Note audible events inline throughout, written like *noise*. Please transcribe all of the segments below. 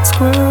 as if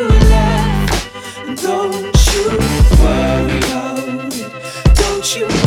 and don't you worry about it. Don't you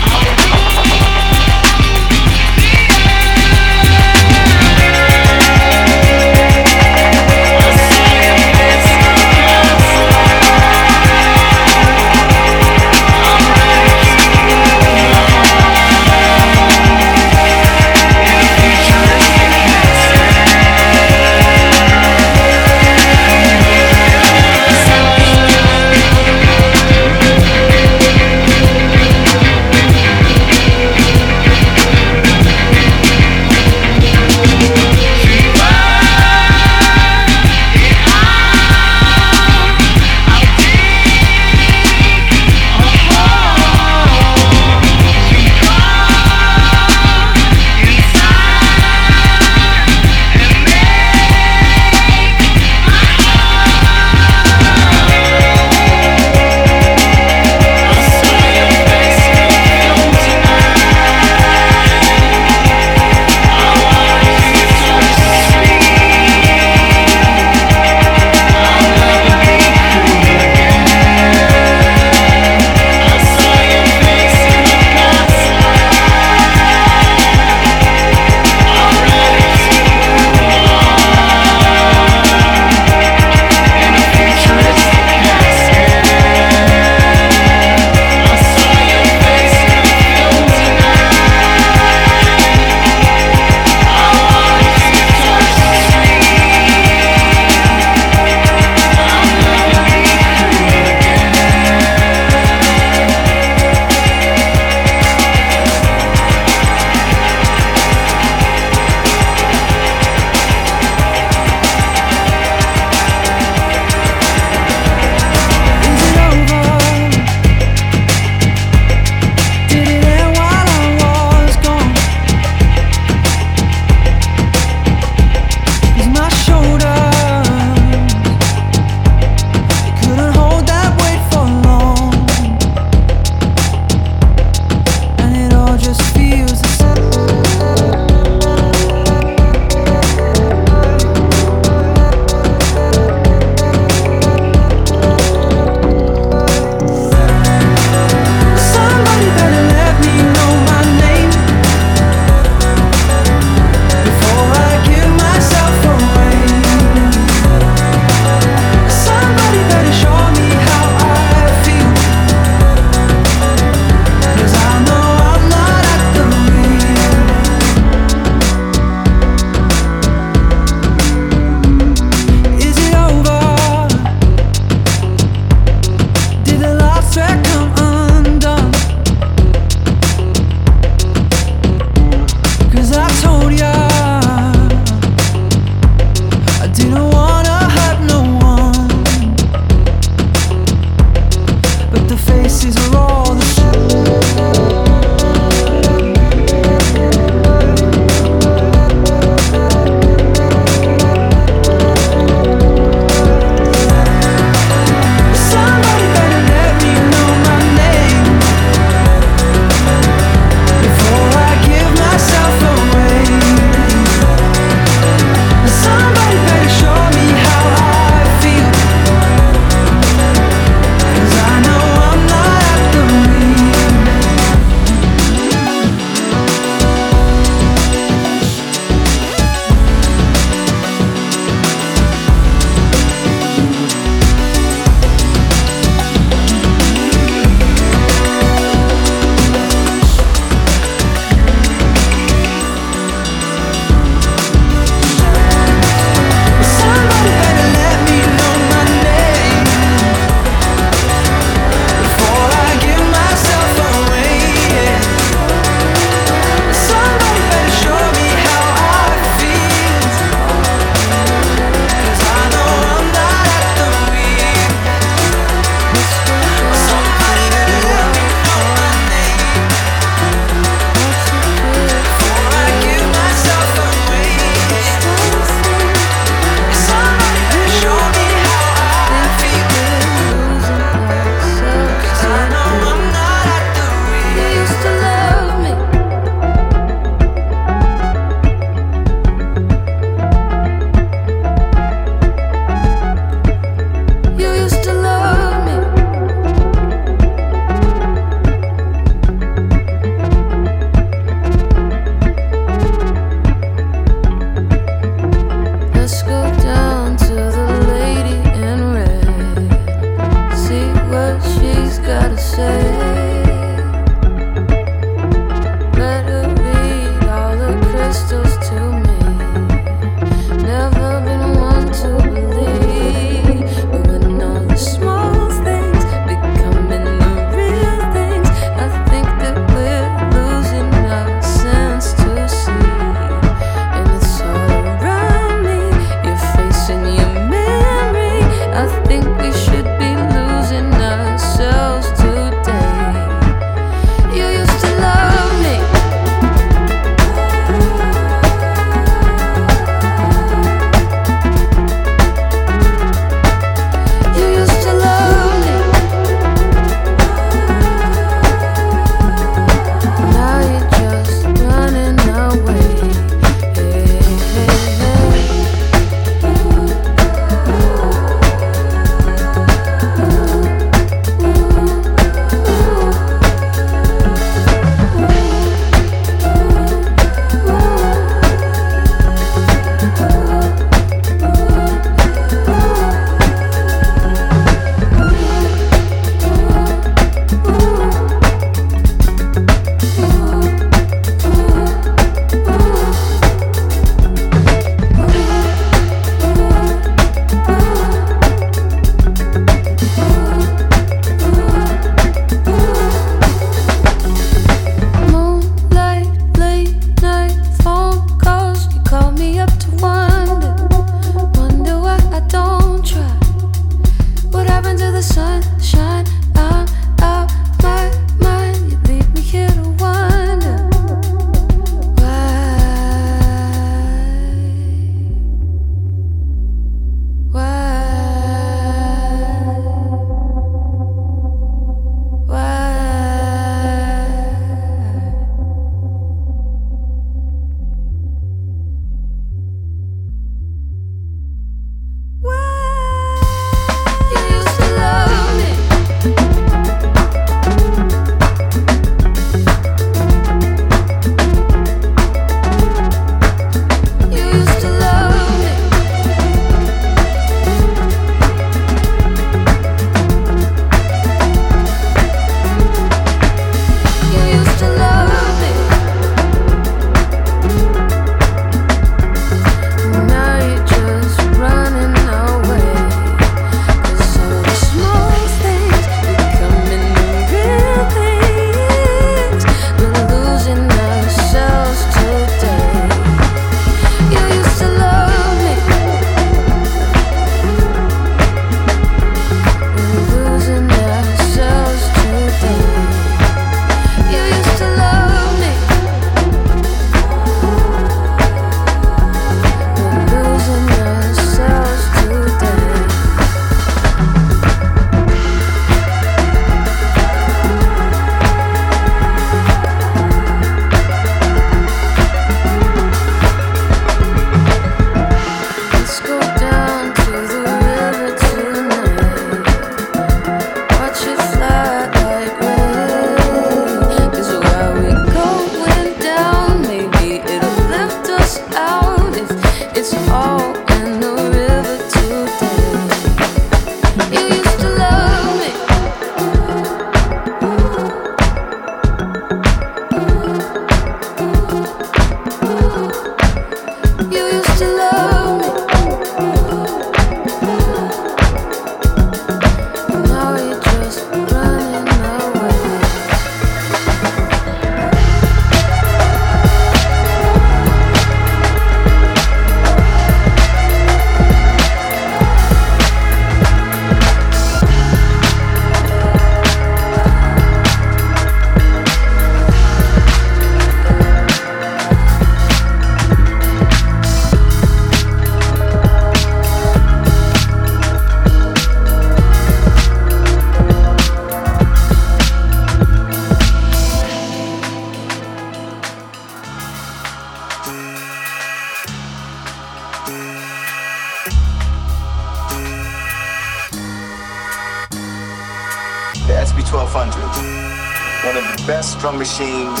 best drum machines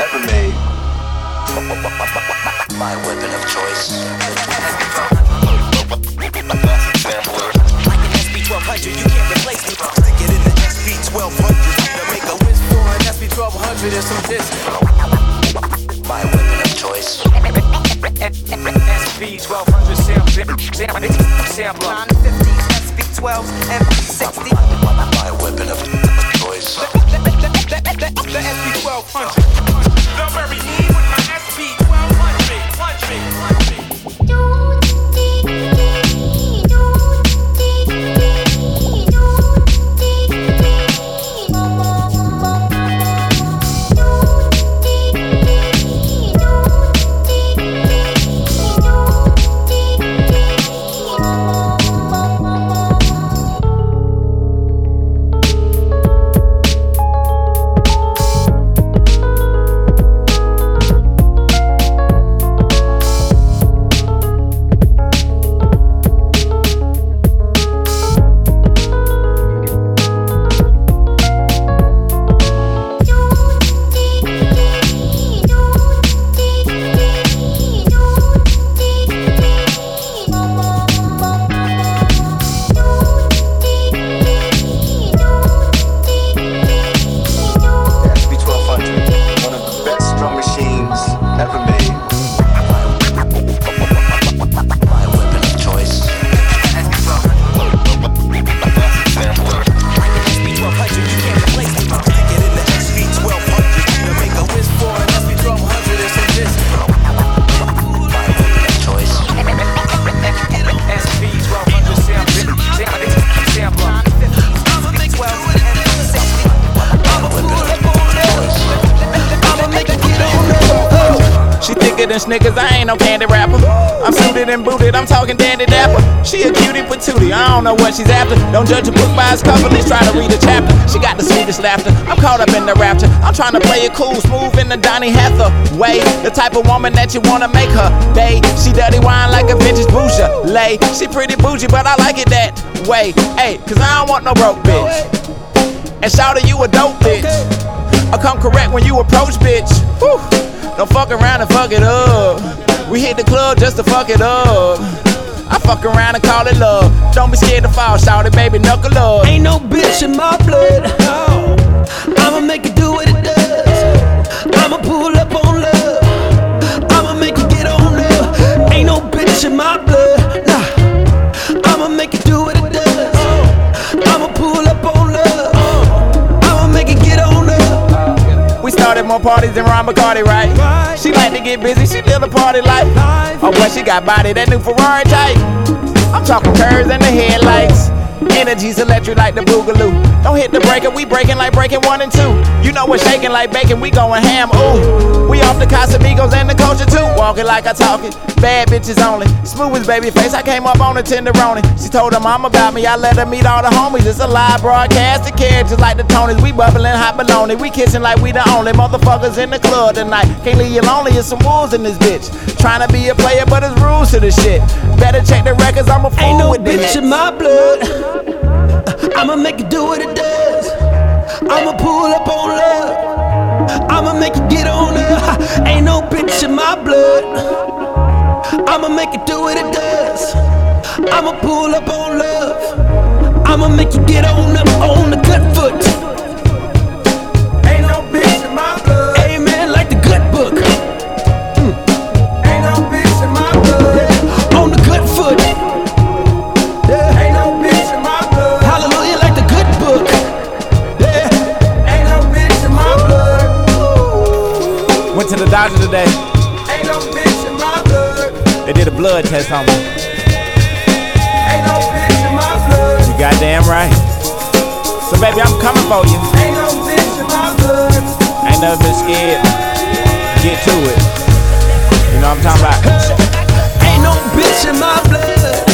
ever made. My weapon of choice. Like an SP1200, you can't replace me. Get in the SP1200 to make a wish for an SP1200 and some discs. My weapon of choice. SP1200 sampler. Sampler. 950s, SP12s, MB60. SP1200. Don't Snickers, I ain't no candy rapper. I'm suited and booted, I'm talking dandy dapper. She a cutie patootie, I don't know what she's after. Don't judge a book by its cover, let's try to read a chapter. She got the sweetest laughter, I'm caught up in the rapture. I'm trying to play it cool, smooth in the Donny Hathaway. The type of woman that you wanna make her bae. She dirty wine like a vintage bougie. Lay, she pretty bougie, but I like it that way. Hey, cause I don't want no broke bitch. And shout out you a dope bitch. I come correct when you approach, bitch. Whew. Don't fuck around and fuck it up. We hit the club just to fuck it up. I fuck around and call it love. Don't be scared to fall, shout it, baby, knuckle up. Ain't no bitch in my blood. I'ma make it do what it does. I'ma pull up on More parties than Ron McCarty, right? Right. She like to get busy, she live the party life. Life. Oh, boy, she got body, that new Ferrari type. I'm talking curves and the headlights. Energy's electric like the Boogaloo. Don't hit the breaker, we breaking like breaking one and two. You know we're shaking like bacon, we going ham, ooh. We off the Casamigos and the culture too. Walking like I talk it, bad bitches only. Smooth as Babyface, I came up on a tenderoni. She told her mom about me, I let her meet all the homies. It's a live broadcast, the just like the Tonys. We bubbling hot baloney, we kissing like we the only motherfuckers in the club tonight. Can't leave you lonely, it's some wolves in this bitch. Trying to be a player, but it's rules to the shit. Better check the records, I'm a fool Ain't no with bitch in my blood. I'ma make it do what it does. I'ma pull up on love. I'ma make it get on up. *laughs* Ain't no bitch in my blood. I'ma make it do what it does. I'ma pull up on love. I'ma make you get on up on the good foot. Doctor today, Ain't no bitch in my blood. they did a blood test on me. Ain't no bitch in my blood. You goddamn right. So baby, I'm coming for you. Ain't no bitch in my blood. Ain't never been scared. Get to it. You know what I'm talking about? Ain't no bitch in my blood.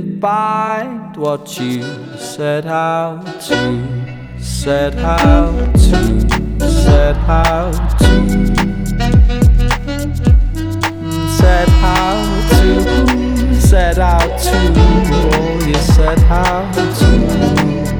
find what you said out to, said out to, said out to, said out to, said out to, oh, you set out to.